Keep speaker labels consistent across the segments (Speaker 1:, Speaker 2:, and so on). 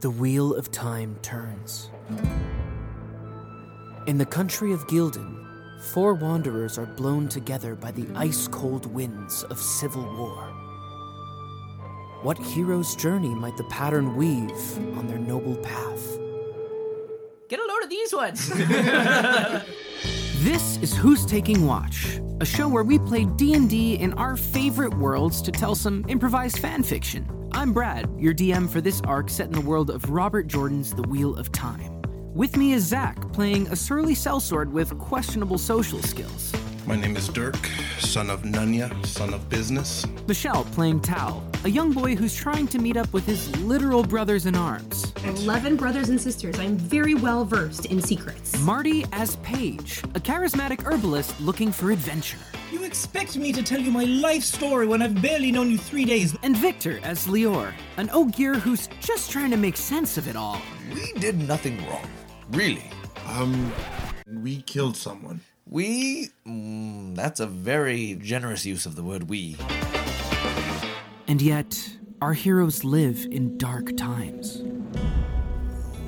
Speaker 1: The wheel of time turns. In the country of Ghealdan, four wanderers are blown together by the ice cold winds of civil war. What hero's journey might the pattern weave on their noble path?
Speaker 2: Get a load of these ones.
Speaker 1: This is Who's Taking Watch, a show where we play D&D in our favorite worlds to tell some improvised fan fiction. I'm Brad, your DM for this arc set in the world of Robert Jordan's The Wheel of Time. With me is Zach, playing a surly sellsword with questionable social skills.
Speaker 3: My name is Dirk, son of Nunya, son of business.
Speaker 1: Michelle, playing Tal, a young boy who's trying to meet up with his literal brothers in arms.
Speaker 4: 11 brothers and sisters. I'm very well versed in secrets.
Speaker 1: Marty as Paige, a charismatic herbalist looking for adventure.
Speaker 5: You expect me to tell you my life story when I've barely known you three days?
Speaker 1: And Victor as Lior, an Ogier who's just trying to make sense of it all.
Speaker 6: We did nothing wrong. Really.
Speaker 3: Um, we killed someone.
Speaker 6: We. Mm, that's a very generous use of the word we.
Speaker 1: And yet, our heroes live in dark times.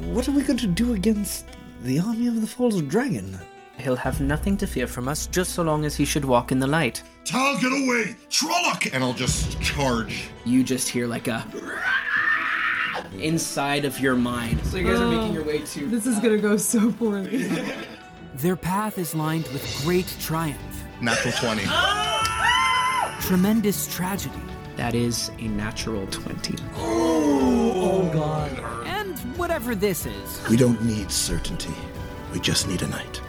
Speaker 7: What are we going to do against the army of the false dragon?
Speaker 2: He'll have nothing to fear from us just so long as he should walk in the light.
Speaker 3: Tal, get away! Trolloc! And I'll just charge.
Speaker 2: You just hear like a inside of your mind. So you guys are making oh. your way to
Speaker 4: This is uh, gonna go so poorly.
Speaker 1: Their path is lined with great triumph,
Speaker 3: Natural 20.
Speaker 1: tremendous tragedy,
Speaker 2: That is a natural 20.
Speaker 1: and whatever this is.
Speaker 7: We don't need certainty. We just need a night.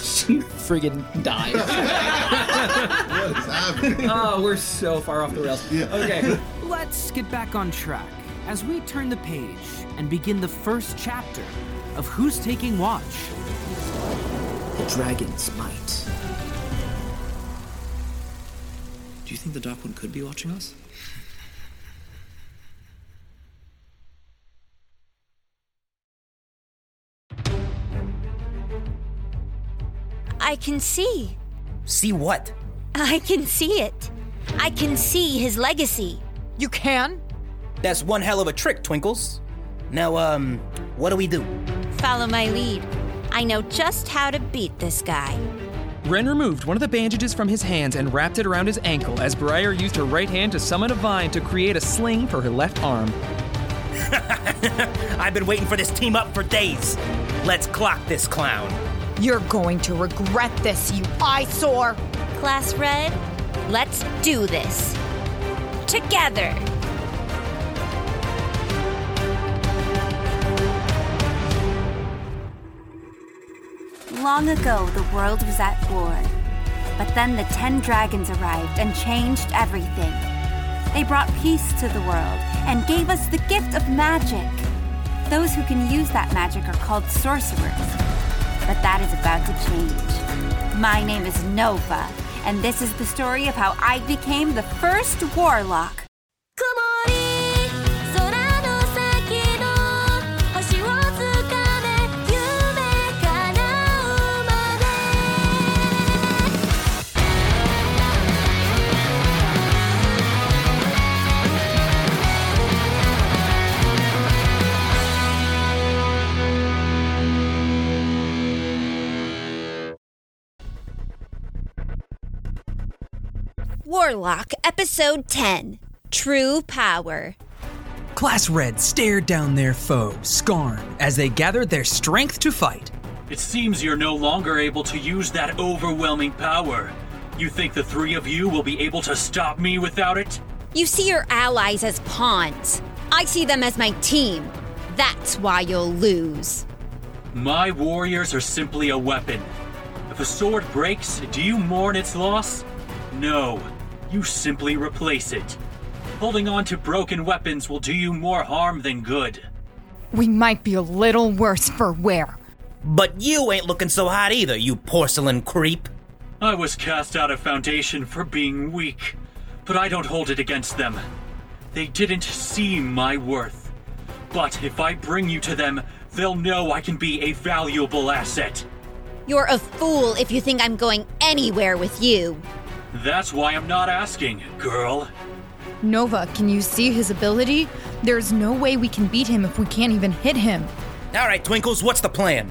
Speaker 2: She friggin' die.
Speaker 3: What's happening?
Speaker 2: oh, we're so far off the rails. Okay.
Speaker 1: Let's get back on track as we turn the page and begin the first chapter of Who's Taking Watch.
Speaker 2: The dragon's might.
Speaker 8: Do you think the Dark One could be watching us?
Speaker 9: I can see.
Speaker 10: See what?
Speaker 9: I can see it. I can see his legacy.
Speaker 11: You can?
Speaker 10: That's one hell of a trick, Twinkles. Now, um, what do we do?
Speaker 9: Follow my lead. I know just how to beat this guy.
Speaker 12: Ren removed one of the bandages from his hands and wrapped it around his ankle as Briar used her right hand to summon a vine to create a sling for her left arm.
Speaker 10: I've been waiting for this team up for days. Let's clock this clown.
Speaker 11: You're going to regret this, you eyesore!
Speaker 9: Class Red, let's do this. Together. Long ago, the world was at war. But then the ten dragons arrived and changed everything. They brought peace to the world and gave us the gift of magic. Those who can use that magic are called sorcerers. But that is about to change. My name is Nova, and this is the story of how I became the first warlock. Warlock, Episode 10 True Power.
Speaker 13: Class Red stared down their foe, Skarn, as they gathered their strength to fight.
Speaker 14: It seems you're no longer able to use that overwhelming power. You think the three of you will be able to stop me without it?
Speaker 9: You see your allies as pawns. I see them as my team. That's why you'll lose.
Speaker 14: My warriors are simply a weapon. If a sword breaks, do you mourn its loss? No, you simply replace it. Holding on to broken weapons will do you more harm than good.
Speaker 11: We might be a little worse for wear.
Speaker 10: But you ain't looking so hot either, you porcelain creep.
Speaker 14: I was cast out of Foundation for being weak, but I don't hold it against them. They didn't see my worth. But if I bring you to them, they'll know I can be a valuable asset.
Speaker 9: You're a fool if you think I'm going anywhere with you.
Speaker 14: That's why I'm not asking, girl.
Speaker 11: Nova, can you see his ability? There's no way we can beat him if we can't even hit him.
Speaker 10: All right, Twinkles, what's the plan?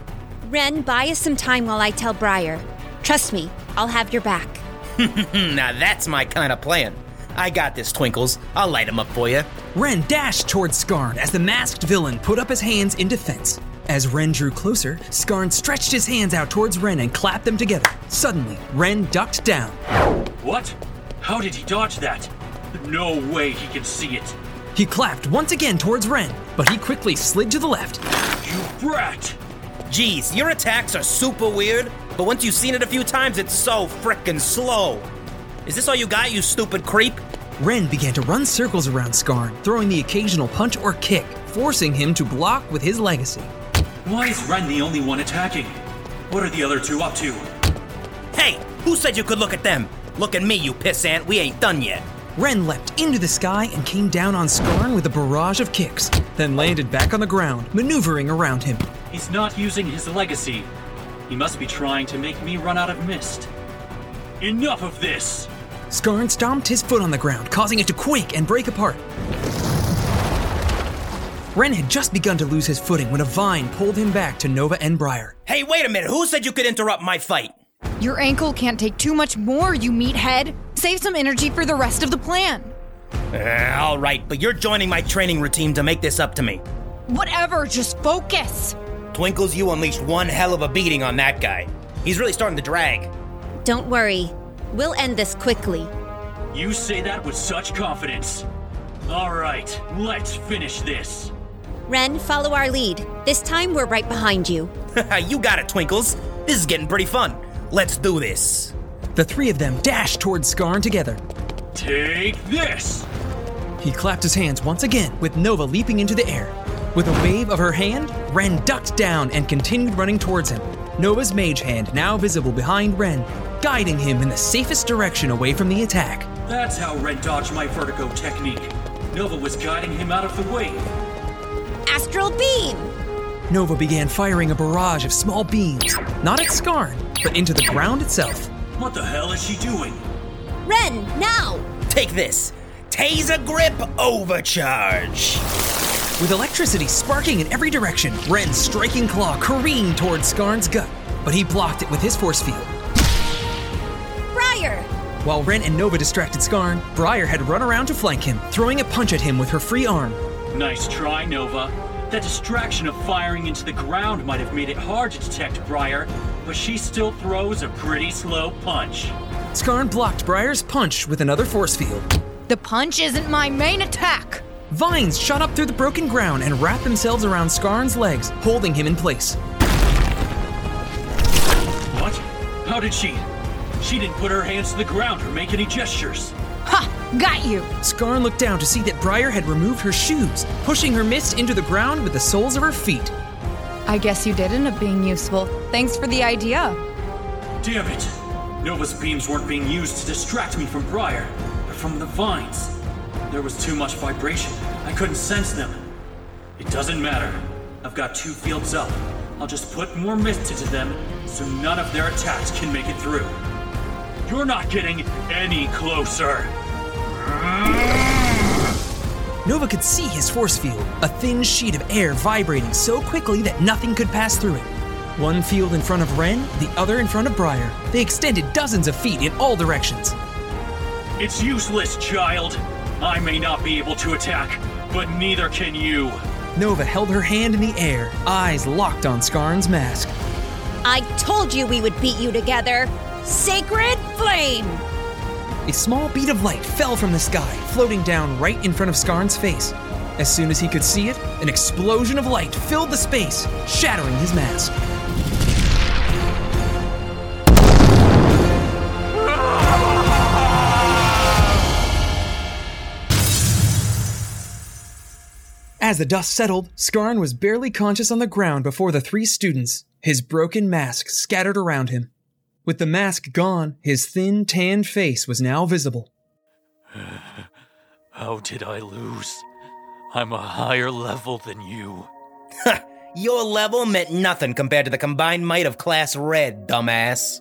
Speaker 9: Ren, buy us some time while I tell Briar. Trust me, I'll have your back.
Speaker 10: now that's my kind of plan. I got this, Twinkles. I'll light him up for you.
Speaker 13: Ren dashed towards Skarn as the masked villain put up his hands in defense. As Ren drew closer, Skarn stretched his hands out towards Ren and clapped them together. Suddenly, Ren ducked down.
Speaker 14: What? How did he dodge that? No way he can see it.
Speaker 13: He clapped once again towards Ren, but he quickly slid to the left.
Speaker 14: You brat!
Speaker 10: Geez, your attacks are super weird, but once you've seen it a few times, it's so frickin' slow. Is this all you got, you stupid creep?
Speaker 13: Ren began to run circles around Skarn, throwing the occasional punch or kick, forcing him to block with his legacy.
Speaker 14: Why is Ren the only one attacking? What are the other two up to?
Speaker 10: Hey, who said you could look at them? Look at me, you pissant. We ain't done yet.
Speaker 13: Ren leapt into the sky and came down on Skarn with a barrage of kicks, then landed back on the ground, maneuvering around him.
Speaker 14: He's not using his legacy. He must be trying to make me run out of mist. Enough of this!
Speaker 13: Skarn stomped his foot on the ground, causing it to quake and break apart. Ren had just begun to lose his footing when a vine pulled him back to Nova and Briar.
Speaker 10: Hey, wait a minute. Who said you could interrupt my fight?
Speaker 11: Your ankle can't take too much more, you meathead. Save some energy for the rest of the plan.
Speaker 10: Uh, all right, but you're joining my training routine to make this up to me.
Speaker 11: Whatever, just focus.
Speaker 10: Twinkles, you unleashed one hell of a beating on that guy. He's really starting to drag.
Speaker 9: Don't worry. We'll end this quickly.
Speaker 14: You say that with such confidence. All right, let's finish this.
Speaker 9: Ren, follow our lead. This time we're right behind you.
Speaker 10: you got it, Twinkles. This is getting pretty fun. Let's do this.
Speaker 13: The three of them dashed towards Skarn together.
Speaker 14: Take this!
Speaker 13: He clapped his hands once again, with Nova leaping into the air. With a wave of her hand, Ren ducked down and continued running towards him. Nova's mage hand now visible behind Ren, guiding him in the safest direction away from the attack.
Speaker 14: That's how Ren dodged my vertigo technique. Nova was guiding him out of the way.
Speaker 9: Astral beam!
Speaker 13: Nova began firing a barrage of small beams, not at Skarn, but into the ground itself.
Speaker 14: What the hell is she doing?
Speaker 9: Ren, now!
Speaker 10: Take this Taser Grip Overcharge!
Speaker 13: With electricity sparking in every direction, Ren's striking claw careened towards Skarn's gut, but he blocked it with his force field.
Speaker 9: Briar!
Speaker 13: While Ren and Nova distracted Skarn, Briar had run around to flank him, throwing a punch at him with her free arm.
Speaker 14: Nice try, Nova. That distraction of firing into the ground might have made it hard to detect Briar, but she still throws a pretty slow punch.
Speaker 13: Skarn blocked Briar's punch with another force field.
Speaker 11: The punch isn't my main attack!
Speaker 13: Vines shot up through the broken ground and wrapped themselves around Skarn's legs, holding him in place.
Speaker 14: What? How did she? She didn't put her hands to the ground or make any gestures.
Speaker 11: Ha! Got you!
Speaker 13: Skarn looked down to see that Briar had removed her shoes, pushing her mist into the ground with the soles of her feet.
Speaker 11: I guess you did end up being useful. Thanks for the idea.
Speaker 14: Damn it! Nova's beams weren't being used to distract me from Briar, but from the vines. There was too much vibration. I couldn't sense them. It doesn't matter. I've got two fields up. I'll just put more mist into them so none of their attacks can make it through. You're not getting any closer.
Speaker 13: Nova could see his force field, a thin sheet of air vibrating so quickly that nothing could pass through it. One field in front of Ren, the other in front of Briar. They extended dozens of feet in all directions.
Speaker 14: It's useless, child. I may not be able to attack, but neither can you.
Speaker 13: Nova held her hand in the air, eyes locked on Skarn's mask.
Speaker 9: I told you we would beat you together. Sacred Flame!
Speaker 13: A small bead of light fell from the sky, floating down right in front of Skarn's face. As soon as he could see it, an explosion of light filled the space, shattering his mask. As the dust settled, Skarn was barely conscious on the ground before the three students, his broken mask scattered around him. With the mask gone, his thin, tanned face was now visible.
Speaker 14: How did I lose? I'm a higher level than you.
Speaker 10: Your level meant nothing compared to the combined might of Class Red, dumbass.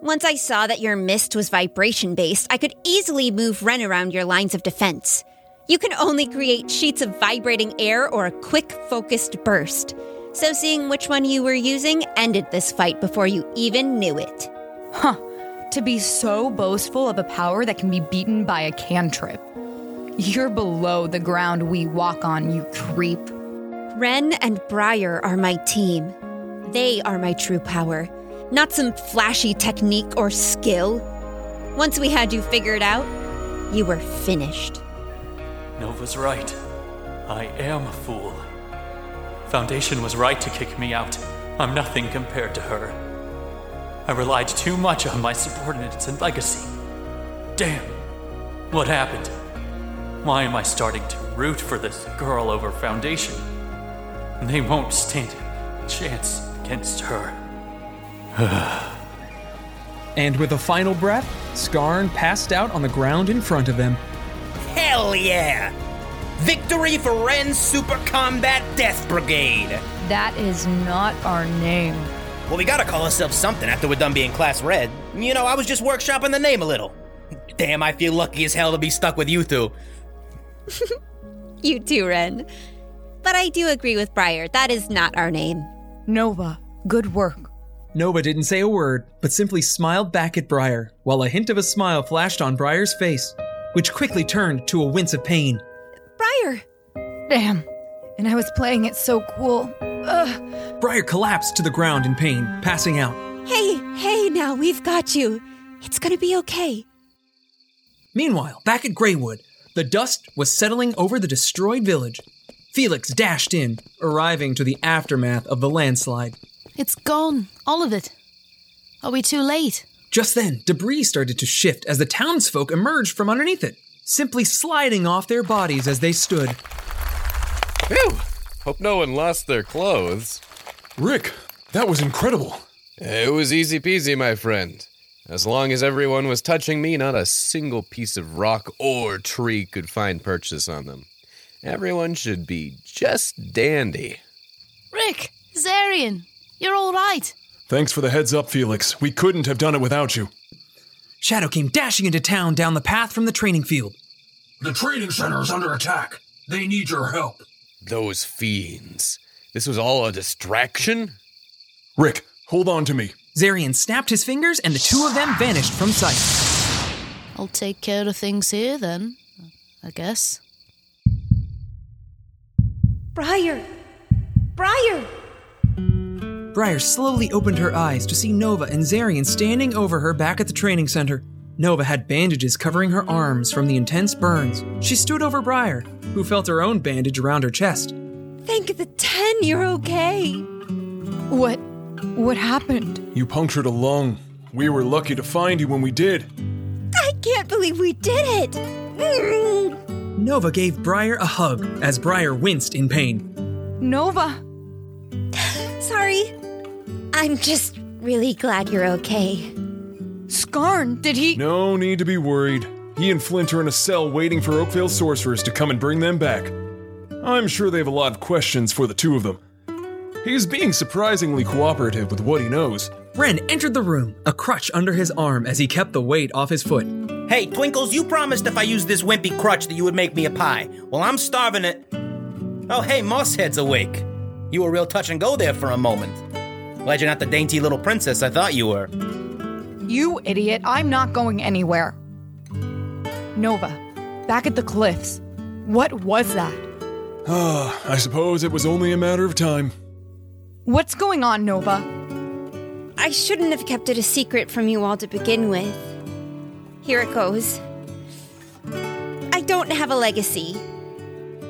Speaker 9: Once I saw that your mist was vibration based, I could easily move Ren around your lines of defense. You can only create sheets of vibrating air or a quick, focused burst. So, seeing which one you were using ended this fight before you even knew it.
Speaker 11: Huh. To be so boastful of a power that can be beaten by a cantrip. You're below the ground we walk on, you creep.
Speaker 9: Ren and Briar are my team. They are my true power, not some flashy technique or skill. Once we had you figured out, you were finished.
Speaker 14: Nova's right. I am a fool. Foundation was right to kick me out. I'm nothing compared to her. I relied too much on my subordinates and legacy. Damn. What happened? Why am I starting to root for this girl over Foundation? They won't stand a chance against her.
Speaker 13: and with a final breath, Skarn passed out on the ground in front of them.
Speaker 10: Hell yeah! Victory for Ren's Super Combat Death Brigade!
Speaker 11: That is not our name.
Speaker 10: Well, we gotta call ourselves something after we're done being Class Red. You know, I was just workshopping the name a little. Damn, I feel lucky as hell to be stuck with you two.
Speaker 9: you too, Ren. But I do agree with Briar, that is not our name.
Speaker 11: Nova, good work.
Speaker 13: Nova didn't say a word, but simply smiled back at Briar, while a hint of a smile flashed on Briar's face, which quickly turned to a wince of pain.
Speaker 9: Briar!
Speaker 11: Damn. And I was playing it so cool. Ugh.
Speaker 13: Briar collapsed to the ground in pain, passing out.
Speaker 9: Hey, hey, now we've got you. It's gonna be okay.
Speaker 13: Meanwhile, back at Greywood, the dust was settling over the destroyed village. Felix dashed in, arriving to the aftermath of the landslide.
Speaker 15: It's gone, all of it. Are we too late?
Speaker 13: Just then, debris started to shift as the townsfolk emerged from underneath it, simply sliding off their bodies as they stood.
Speaker 16: Phew! Hope no one lost their clothes.
Speaker 17: Rick, that was incredible.
Speaker 16: It was easy peasy, my friend. As long as everyone was touching me, not a single piece of rock or tree could find purchase on them. Everyone should be just dandy.
Speaker 15: Rick, Zarian, you're all right.
Speaker 17: Thanks for the heads up, Felix. We couldn't have done it without you.
Speaker 13: Shadow came dashing into town down the path from the training field.
Speaker 18: The training center is under attack. They need your help.
Speaker 16: Those fiends. This was all a distraction?
Speaker 17: Rick, hold on to me.
Speaker 13: Zarian snapped his fingers and the two of them vanished from sight.
Speaker 15: I'll take care of things here then, I guess.
Speaker 9: Briar! Briar!
Speaker 13: Briar slowly opened her eyes to see Nova and Zarian standing over her back at the training center. Nova had bandages covering her arms from the intense burns. She stood over Briar, who felt her own bandage around her chest.
Speaker 9: Thank the ten, you're okay.
Speaker 11: What? What happened?
Speaker 17: You punctured a lung. We were lucky to find you when we did.
Speaker 9: I can't believe we did it!
Speaker 13: Nova gave Briar a hug as Briar winced in pain.
Speaker 11: Nova!
Speaker 9: Sorry. I'm just really glad you're okay.
Speaker 11: Skarn, did he?
Speaker 17: No need to be worried. He and Flint are in a cell waiting for Oakvale sorcerers to come and bring them back. I'm sure they have a lot of questions for the two of them. He's being surprisingly cooperative with what he knows.
Speaker 13: Ren entered the room, a crutch under his arm as he kept the weight off his foot.
Speaker 10: Hey, Twinkles, you promised if I used this wimpy crutch that you would make me a pie. Well, I'm starving it. Oh, hey, Mosshead's awake. You were real touch and go there for a moment. Glad you're not the dainty little princess I thought you were.
Speaker 11: You idiot, I'm not going anywhere. Nova, back at the cliffs. What was that?
Speaker 17: Ah, I suppose it was only a matter of time.
Speaker 11: What's going on, Nova?
Speaker 9: I shouldn't have kept it a secret from you all to begin with. Here it goes. I don't have a legacy.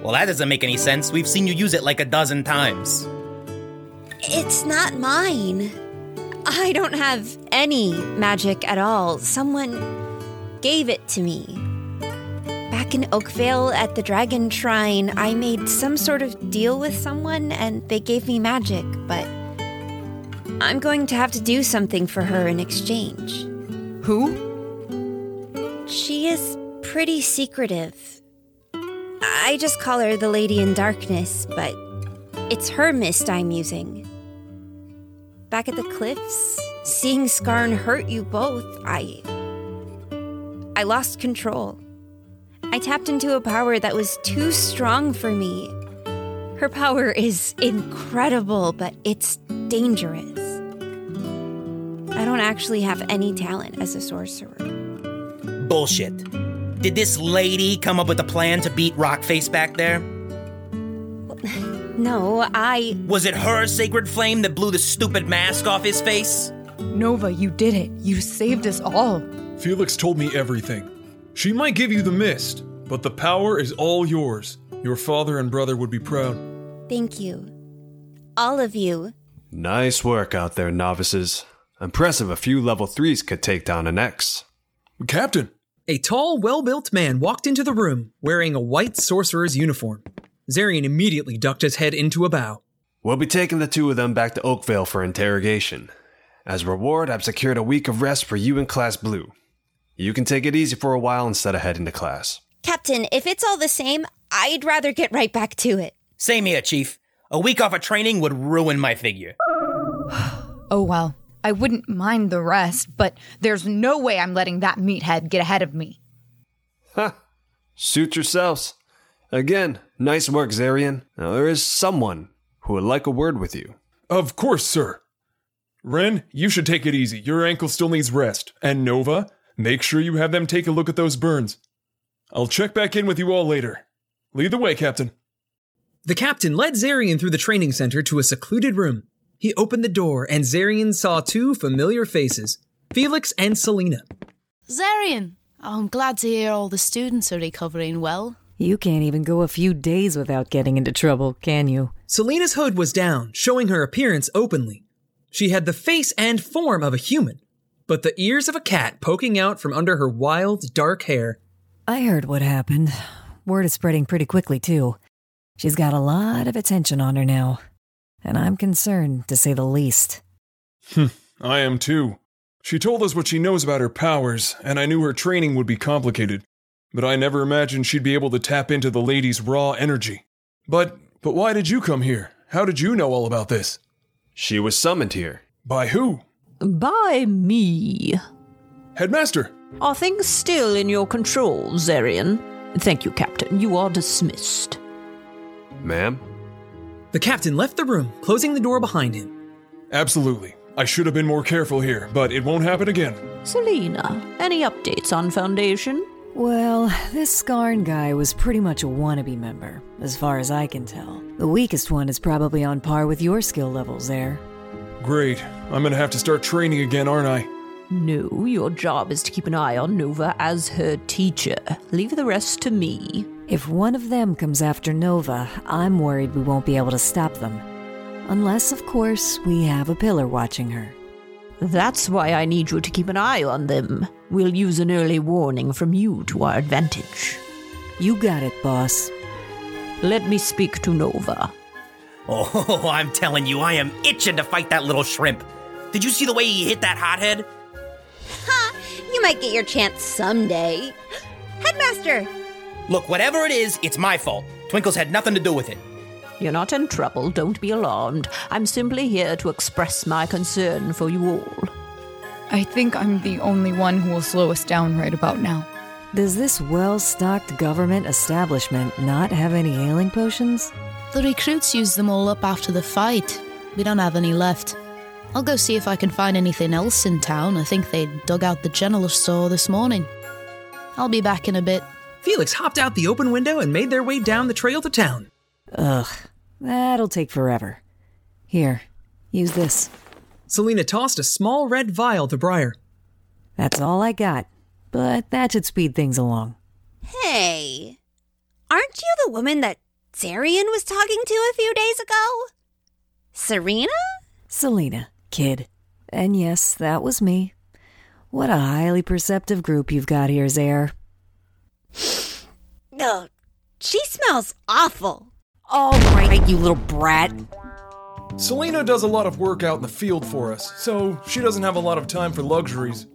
Speaker 10: Well, that doesn't make any sense. We've seen you use it like a dozen times.
Speaker 9: It's not mine. I don't have any magic at all. Someone gave it to me. Back in Oakvale at the Dragon Shrine, I made some sort of deal with someone and they gave me magic, but I'm going to have to do something for her in exchange.
Speaker 11: Who?
Speaker 9: She is pretty secretive. I just call her the Lady in Darkness, but it's her mist I'm using. Back at the cliffs,
Speaker 19: Seeing Skarn hurt you both, I. I lost control. I tapped into a power that was too strong for me. Her power is incredible, but it's dangerous. I don't actually have any talent as a sorcerer.
Speaker 10: Bullshit. Did this lady come up with a plan to beat Rockface back there?
Speaker 19: No, I.
Speaker 10: Was it her sacred flame that blew the stupid mask off his face?
Speaker 11: Nova, you did it. You saved us all.
Speaker 17: Felix told me everything. She might give you the mist, but the power is all yours. Your father and brother would be proud.
Speaker 19: Thank you. All of you.
Speaker 20: Nice work out there, novices. Impressive a few level 3s could take down an X.
Speaker 17: Captain!
Speaker 13: A tall, well built man walked into the room wearing a white sorcerer's uniform. Zarian immediately ducked his head into a bow.
Speaker 20: We'll be taking the two of them back to Oakvale for interrogation. As reward, I've secured a week of rest for you in Class Blue. You can take it easy for a while instead of heading to class.
Speaker 19: Captain, if it's all the same, I'd rather get right back to it.
Speaker 10: Same here, Chief. A week off of training would ruin my figure.
Speaker 11: oh, well. I wouldn't mind the rest, but there's no way I'm letting that meathead get ahead of me.
Speaker 20: Ha! Suit yourselves. Again, nice work, Zarian. Now there is someone who would like a word with you.
Speaker 17: Of course, sir. Ren, you should take it easy. Your ankle still needs rest. And Nova, make sure you have them take a look at those burns. I'll check back in with you all later. Lead the way, Captain.
Speaker 13: The captain led Zarian through the training center to a secluded room. He opened the door, and Zarian saw two familiar faces Felix and Selena.
Speaker 15: Zarian! Oh, I'm glad to hear all the students are recovering well.
Speaker 21: You can't even go a few days without getting into trouble, can you?
Speaker 13: Selena's hood was down, showing her appearance openly. She had the face and form of a human, but the ears of a cat poking out from under her wild, dark hair.
Speaker 21: I heard what happened. Word is spreading pretty quickly, too. She's got a lot of attention on her now, and I'm concerned, to say the least.
Speaker 17: Hmm, I am too. She told us what she knows about her powers, and I knew her training would be complicated, but I never imagined she'd be able to tap into the lady's raw energy. But, but why did you come here? How did you know all about this?
Speaker 20: She was summoned here.
Speaker 17: By who?
Speaker 22: By me.
Speaker 17: Headmaster!
Speaker 22: Are things still in your control, Zarian? Thank you, Captain. You are dismissed.
Speaker 20: Ma'am?
Speaker 13: The captain left the room, closing the door behind him.
Speaker 17: Absolutely. I should have been more careful here, but it won't happen again.
Speaker 22: Selena, any updates on Foundation?
Speaker 21: Well, this Skarn guy was pretty much a wannabe member, as far as I can tell. The weakest one is probably on par with your skill levels there.
Speaker 17: Great. I'm gonna have to start training again, aren't I?
Speaker 22: No, your job is to keep an eye on Nova as her teacher. Leave the rest to me.
Speaker 21: If one of them comes after Nova, I'm worried we won't be able to stop them. Unless, of course, we have a pillar watching her.
Speaker 22: That's why I need you to keep an eye on them. We'll use an early warning from you to our advantage.
Speaker 21: You got it, boss.
Speaker 22: Let me speak to Nova.
Speaker 10: Oh, I'm telling you, I am itching to fight that little shrimp. Did you see the way he hit that hothead?
Speaker 19: Ha! You might get your chance someday. Headmaster!
Speaker 10: Look, whatever it is, it's my fault. Twinkle's had nothing to do with it.
Speaker 22: You're not in trouble, don't be alarmed. I'm simply here to express my concern for you all.
Speaker 11: I think I'm the only one who will slow us down right about now.
Speaker 21: Does this well stocked government establishment not have any healing potions?
Speaker 15: The recruits used them all up after the fight. We don't have any left. I'll go see if I can find anything else in town. I think they dug out the general store this morning. I'll be back in a bit.
Speaker 13: Felix hopped out the open window and made their way down the trail to town.
Speaker 21: Ugh, that'll take forever. Here, use this.
Speaker 13: Selena tossed a small red vial to Briar.
Speaker 21: That's all I got, but that should speed things along.
Speaker 19: Hey, aren't you the woman that Zarian was talking to a few days ago? Serena?
Speaker 21: Selena, kid. And yes, that was me. What a highly perceptive group you've got here, Zare.
Speaker 19: No, she smells awful.
Speaker 21: All right, you little brat.
Speaker 17: Selena does a lot of work out in the field for us, so she doesn't have a lot of time for luxuries.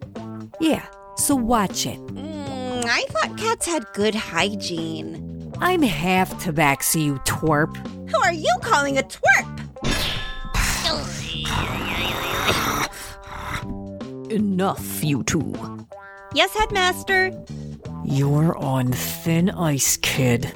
Speaker 21: Yeah, so watch it.
Speaker 19: Mm, I thought cats had good hygiene.
Speaker 21: I'm half tabaxi, you twerp.
Speaker 19: Who are you calling a twerp?
Speaker 22: Enough, you two.
Speaker 19: Yes, Headmaster.
Speaker 21: You're on thin ice, kid.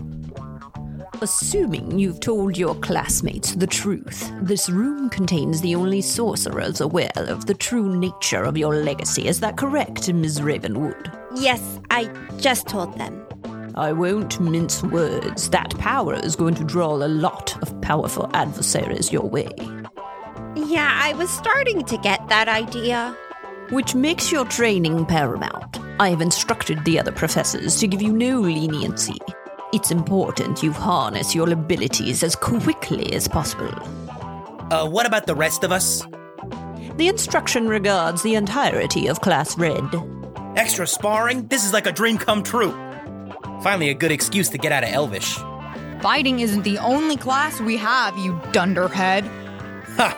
Speaker 22: Assuming you've told your classmates the truth, this room contains the only sorcerers aware of the true nature of your legacy. Is that correct, Ms. Ravenwood?
Speaker 19: Yes, I just told them.
Speaker 22: I won't mince words. That power is going to draw a lot of powerful adversaries your way.
Speaker 19: Yeah, I was starting to get that idea.
Speaker 22: Which makes your training paramount. I have instructed the other professors to give you no leniency. It's important you harness your abilities as quickly as possible.
Speaker 10: Uh, what about the rest of us?
Speaker 22: The instruction regards the entirety of Class Red.
Speaker 10: Extra sparring? This is like a dream come true. Finally, a good excuse to get out of Elvish.
Speaker 11: Fighting isn't the only class we have, you dunderhead.
Speaker 10: Ha!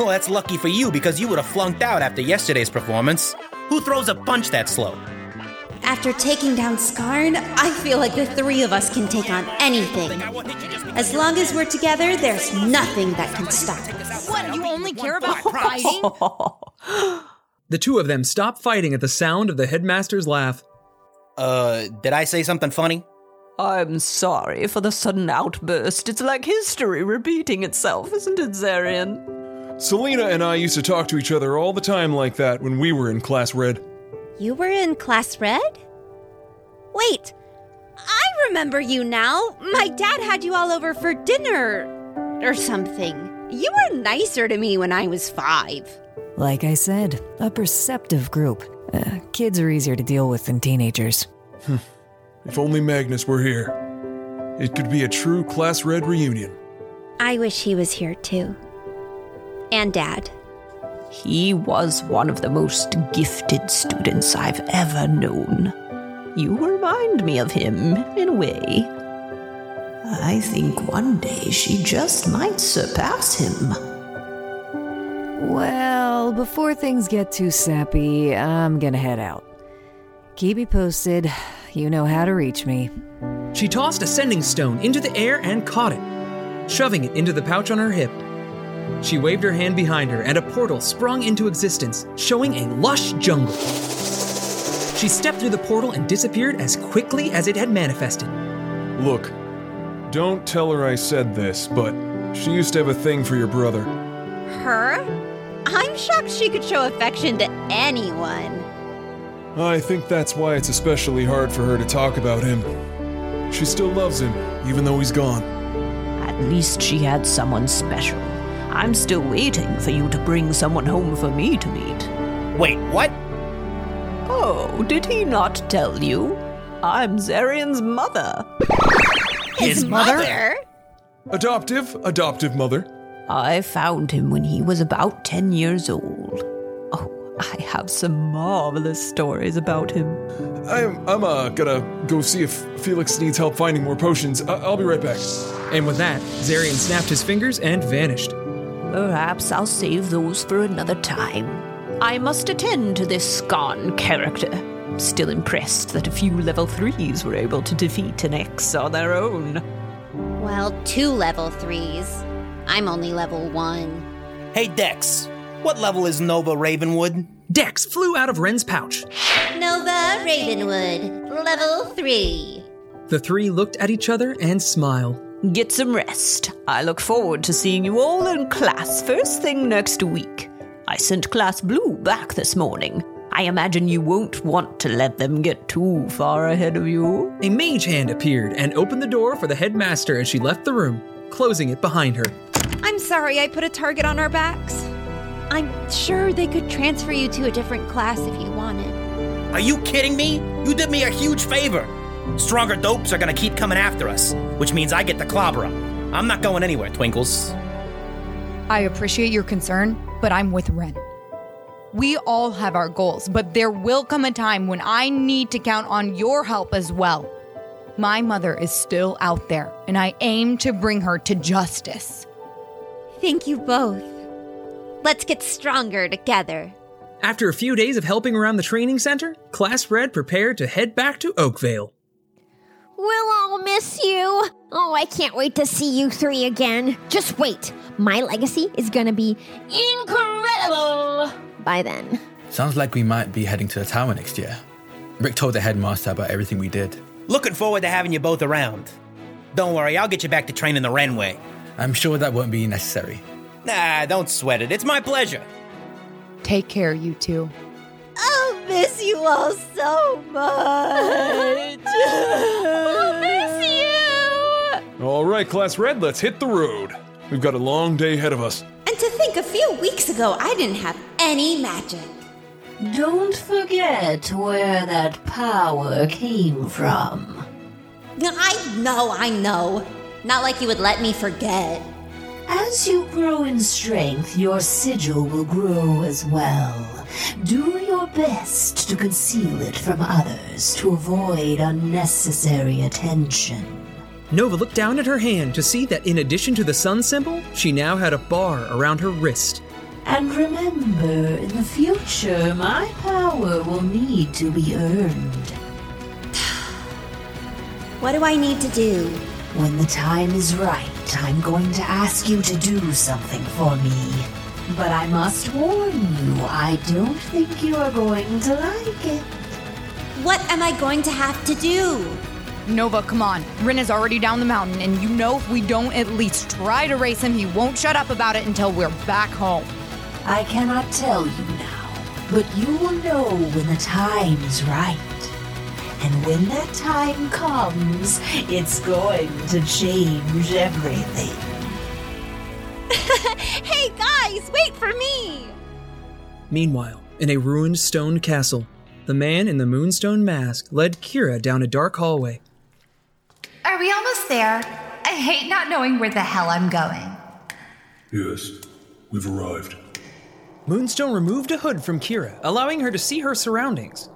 Speaker 10: Well, that's lucky for you because you would have flunked out after yesterday's performance. Who throws a punch that slow?
Speaker 4: After taking down Skarn, I feel like the three of us can take on anything. As long as we're together, there's nothing that can stop us.
Speaker 11: What, you only care about fighting?
Speaker 13: The two of them stop fighting at the sound of the headmaster's laugh.
Speaker 10: Uh, did I say something funny?
Speaker 22: I'm sorry for the sudden outburst. It's like history repeating itself, isn't it, Zarian?
Speaker 17: Selena and I used to talk to each other all the time like that when we were in Class Red.
Speaker 19: You were in Class Red? Wait, I remember you now. My dad had you all over for dinner or something. You were nicer to me when I was five.
Speaker 21: Like I said, a perceptive group. Uh, kids are easier to deal with than teenagers.
Speaker 17: If only Magnus were here. It could be a true Class Red reunion.
Speaker 19: I wish he was here too. And Dad.
Speaker 22: He was one of the most gifted students I've ever known. You remind me of him, in a way. I think one day she just might surpass him.
Speaker 21: Well, before things get too sappy, I'm gonna head out. Keep me posted. You know how to reach me.
Speaker 13: She tossed a sending stone into the air and caught it, shoving it into the pouch on her hip. She waved her hand behind her, and a portal sprung into existence, showing a lush jungle. She stepped through the portal and disappeared as quickly as it had manifested.
Speaker 17: Look, don't tell her I said this, but she used to have a thing for your brother.
Speaker 19: Her? I'm shocked she could show affection to anyone.
Speaker 17: I think that's why it's especially hard for her to talk about him. She still loves him, even though he's gone.
Speaker 22: At least she had someone special. I'm still waiting for you to bring someone home for me to meet.
Speaker 10: Wait, what?
Speaker 22: Oh, did he not tell you? I'm Zarian's mother.
Speaker 10: His mother?
Speaker 17: Adoptive, adoptive mother.
Speaker 22: I found him when he was about 10 years old. Oh, I have some marvelous stories about him.
Speaker 17: I'm, I'm uh, gonna go see if Felix needs help finding more potions. I- I'll be right back.
Speaker 13: And with that, Zarian snapped his fingers and vanished.
Speaker 22: Perhaps I'll save those for another time. I must attend to this Skarn character. Still impressed that a few level 3s were able to defeat an X on their own.
Speaker 19: Well, two level threes. I'm only level one.
Speaker 10: Hey, Dex, what level is Nova Ravenwood?
Speaker 13: Dex flew out of Ren's pouch.
Speaker 19: Nova Ravenwood, level three.
Speaker 13: The three looked at each other and smiled.
Speaker 22: Get some rest. I look forward to seeing you all in class first thing next week. I sent Class Blue back this morning. I imagine you won't want to let them get too far ahead of you.
Speaker 13: A mage hand appeared and opened the door for the headmaster as she left the room, closing it behind her.
Speaker 19: I'm sorry I put a target on our backs. I'm sure they could transfer you to a different class if you wanted.
Speaker 10: Are you kidding me? You did me a huge favor. Stronger dopes are gonna keep coming after us, which means I get the clobber 'em. I'm not going anywhere, Twinkles.
Speaker 11: I appreciate your concern, but I'm with Ren. We all have our goals, but there will come a time when I need to count on your help as well. My mother is still out there, and I aim to bring her to justice.
Speaker 19: Thank you both. Let's get stronger together.
Speaker 13: After a few days of helping around the training center, Class Red prepared to head back to Oakvale.
Speaker 23: We'll all miss you. Oh, I can't wait to see you three again. Just wait. My legacy is gonna be incredible by then.
Speaker 8: Sounds like we might be heading to the tower next year. Rick told the headmaster about everything we did.
Speaker 10: Looking forward to having you both around. Don't worry, I'll get you back to training the Renway.
Speaker 8: I'm sure that won't be necessary.
Speaker 10: Nah, don't sweat it. It's my pleasure.
Speaker 11: Take care, you two.
Speaker 4: I'll miss you all so much.
Speaker 23: I'll miss you.
Speaker 17: All right, Class Red, let's hit the road. We've got a long day ahead of us.
Speaker 4: And to think a few weeks ago, I didn't have any magic.
Speaker 22: Don't forget where that power came from.
Speaker 4: I know, I know. Not like you would let me forget.
Speaker 22: As you grow in strength, your sigil will grow as well. Do your best to conceal it from others to avoid unnecessary attention.
Speaker 13: Nova looked down at her hand to see that in addition to the sun symbol, she now had a bar around her wrist.
Speaker 22: And remember, in the future, my power will need to be earned.
Speaker 4: What do I need to do?
Speaker 22: When the time is right, I'm going to ask you to do something for me. But I must warn you, I don't think you are going to like it.
Speaker 4: What am I going to have to do?
Speaker 11: Nova, come on. Rin is already down the mountain, and you know if we don't at least try to race him, he won't shut up about it until we're back home.
Speaker 22: I cannot tell you now, but you will know when the time is right. And when that time comes, it's going to change everything.
Speaker 4: hey guys, wait for me!
Speaker 13: Meanwhile, in a ruined stone castle, the man in the moonstone mask led Kira down a dark hallway.
Speaker 24: Are we almost there? I hate not knowing where the hell I'm going.
Speaker 18: Yes, we've arrived.
Speaker 13: Moonstone removed a hood from Kira, allowing her to see her surroundings.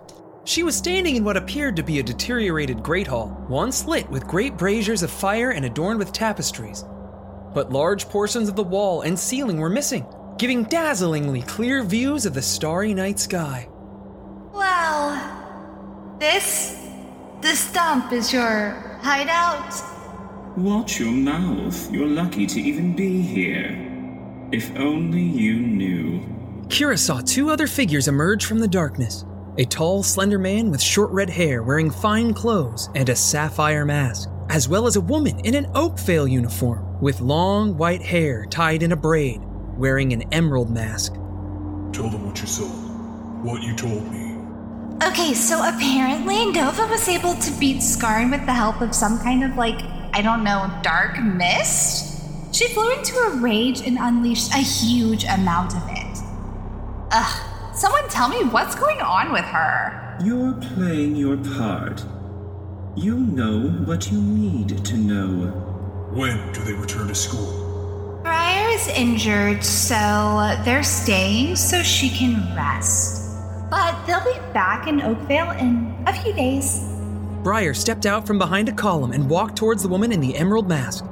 Speaker 13: She was standing in what appeared to be a deteriorated great hall, once lit with great braziers of fire and adorned with tapestries. But large portions of the wall and ceiling were missing, giving dazzlingly clear views of the starry night sky.
Speaker 24: Well, this. this stump is your hideout?
Speaker 25: Watch your mouth. You're lucky to even be here. If only you knew.
Speaker 13: Kira saw two other figures emerge from the darkness a tall, slender man with short red hair wearing fine clothes and a sapphire mask, as well as a woman in an Oakvale uniform with long white hair tied in a braid, wearing an emerald mask.
Speaker 18: Tell them what you saw. What you told me.
Speaker 24: Okay, so apparently Nova was able to beat Skarn with the help of some kind of like, I don't know, dark mist? She flew into a rage and unleashed a huge amount of it. Ugh, someone tell me what's going on with her.
Speaker 25: You're playing your part. You know what you need to know.
Speaker 18: When do they return to school?
Speaker 24: Briar is injured, so they're staying so she can rest. But they'll be back in Oakvale in a few days.
Speaker 13: Briar stepped out from behind a column and walked towards the woman in the emerald mask.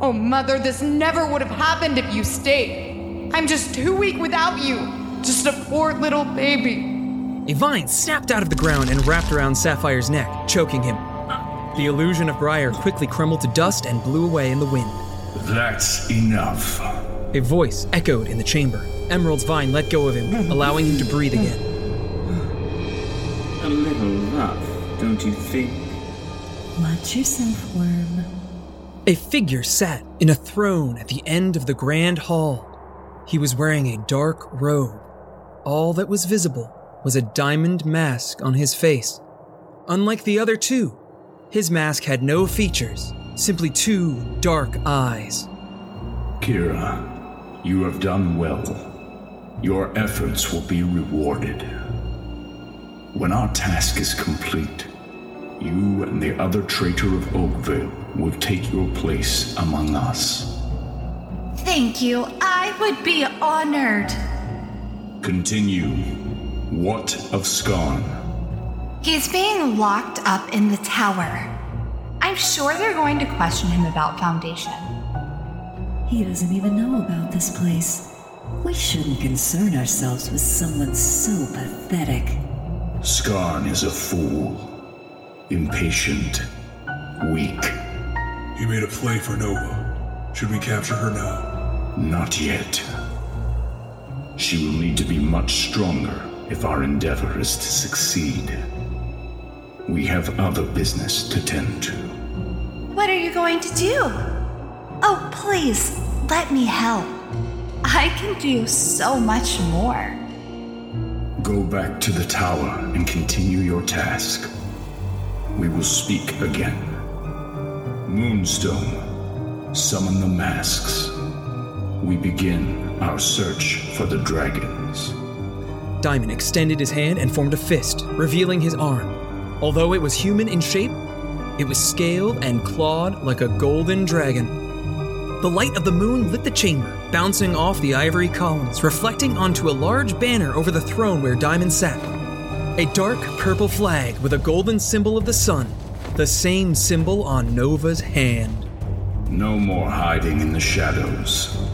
Speaker 11: Oh, Mother, this never would have happened if you stayed. I'm just too weak without you. Just a poor little baby.
Speaker 13: A vine snapped out of the ground and wrapped around Sapphire's neck, choking him. The illusion of Briar quickly crumbled to dust and blew away in the wind.
Speaker 18: That's enough.
Speaker 13: A voice echoed in the chamber. Emerald's vine let go of him, allowing him to breathe again.
Speaker 25: A little rough, don't you think?
Speaker 22: Watch yourself, worm.
Speaker 13: A figure sat in a throne at the end of the grand hall. He was wearing a dark robe. All that was visible was a diamond mask on his face. Unlike the other two, his mask had no features, simply two dark eyes.
Speaker 18: Kira, you have done well. Your efforts will be rewarded. When our task is complete, you and the other traitor of Oakvale will take your place among us.
Speaker 24: Thank you. I would be honored.
Speaker 18: Continue. What of Skarn?
Speaker 24: He's being locked up in the tower. I'm sure they're going to question him about Foundation.
Speaker 21: He doesn't even know about this place. We shouldn't concern ourselves with someone so pathetic.
Speaker 18: Skarn is a fool. Impatient. Weak.
Speaker 26: He made a play for Nova. Should we capture her now?
Speaker 18: Not yet. She will need to be much stronger if our endeavor is to succeed. We have other business to tend to.
Speaker 24: What are you going to do? Oh, please, let me help. I can do so much more.
Speaker 18: Go back to the tower and continue your task. We will speak again. Moonstone, summon the masks. We begin our search for the dragons.
Speaker 13: Diamond extended his hand and formed a fist, revealing his arm. Although it was human in shape, it was scaled and clawed like a golden dragon. The light of the moon lit the chamber, bouncing off the ivory columns, reflecting onto a large banner over the throne where Diamond sat. A dark purple flag with a golden symbol of the sun, the same symbol on Nova's hand.
Speaker 18: No more hiding in the shadows.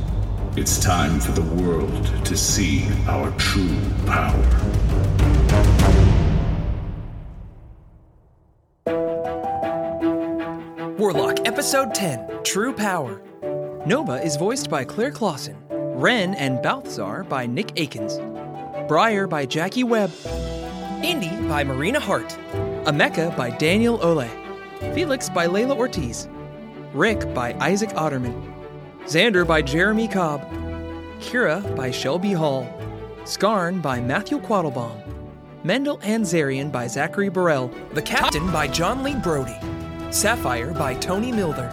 Speaker 18: It's time for the world to see our true power.
Speaker 13: Warlock, Episode 10 True Power. Nova is voiced by Claire Clausen. Ren and Balthazar by Nick Akins. Briar by Jackie Webb. Indy by Marina Hart. Ameka by Daniel Ole. Felix by Layla Ortiz. Rick by Isaac Otterman. Xander by Jeremy Cobb. Kira by Shelby Hall. Skarn by Matthew Quattlebaum. Mendel and Zarian by Zachary Burrell. The Captain by John Lee Brody. Sapphire by Tony Milder.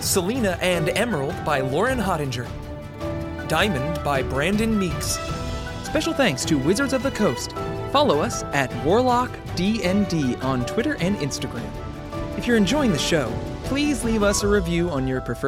Speaker 13: Selena and Emerald by Lauren Hottinger. Diamond by Brandon Meeks. Special thanks to Wizards of the Coast. Follow us at WarlockDND on Twitter and Instagram. If you're enjoying the show, please leave us a review on your preferred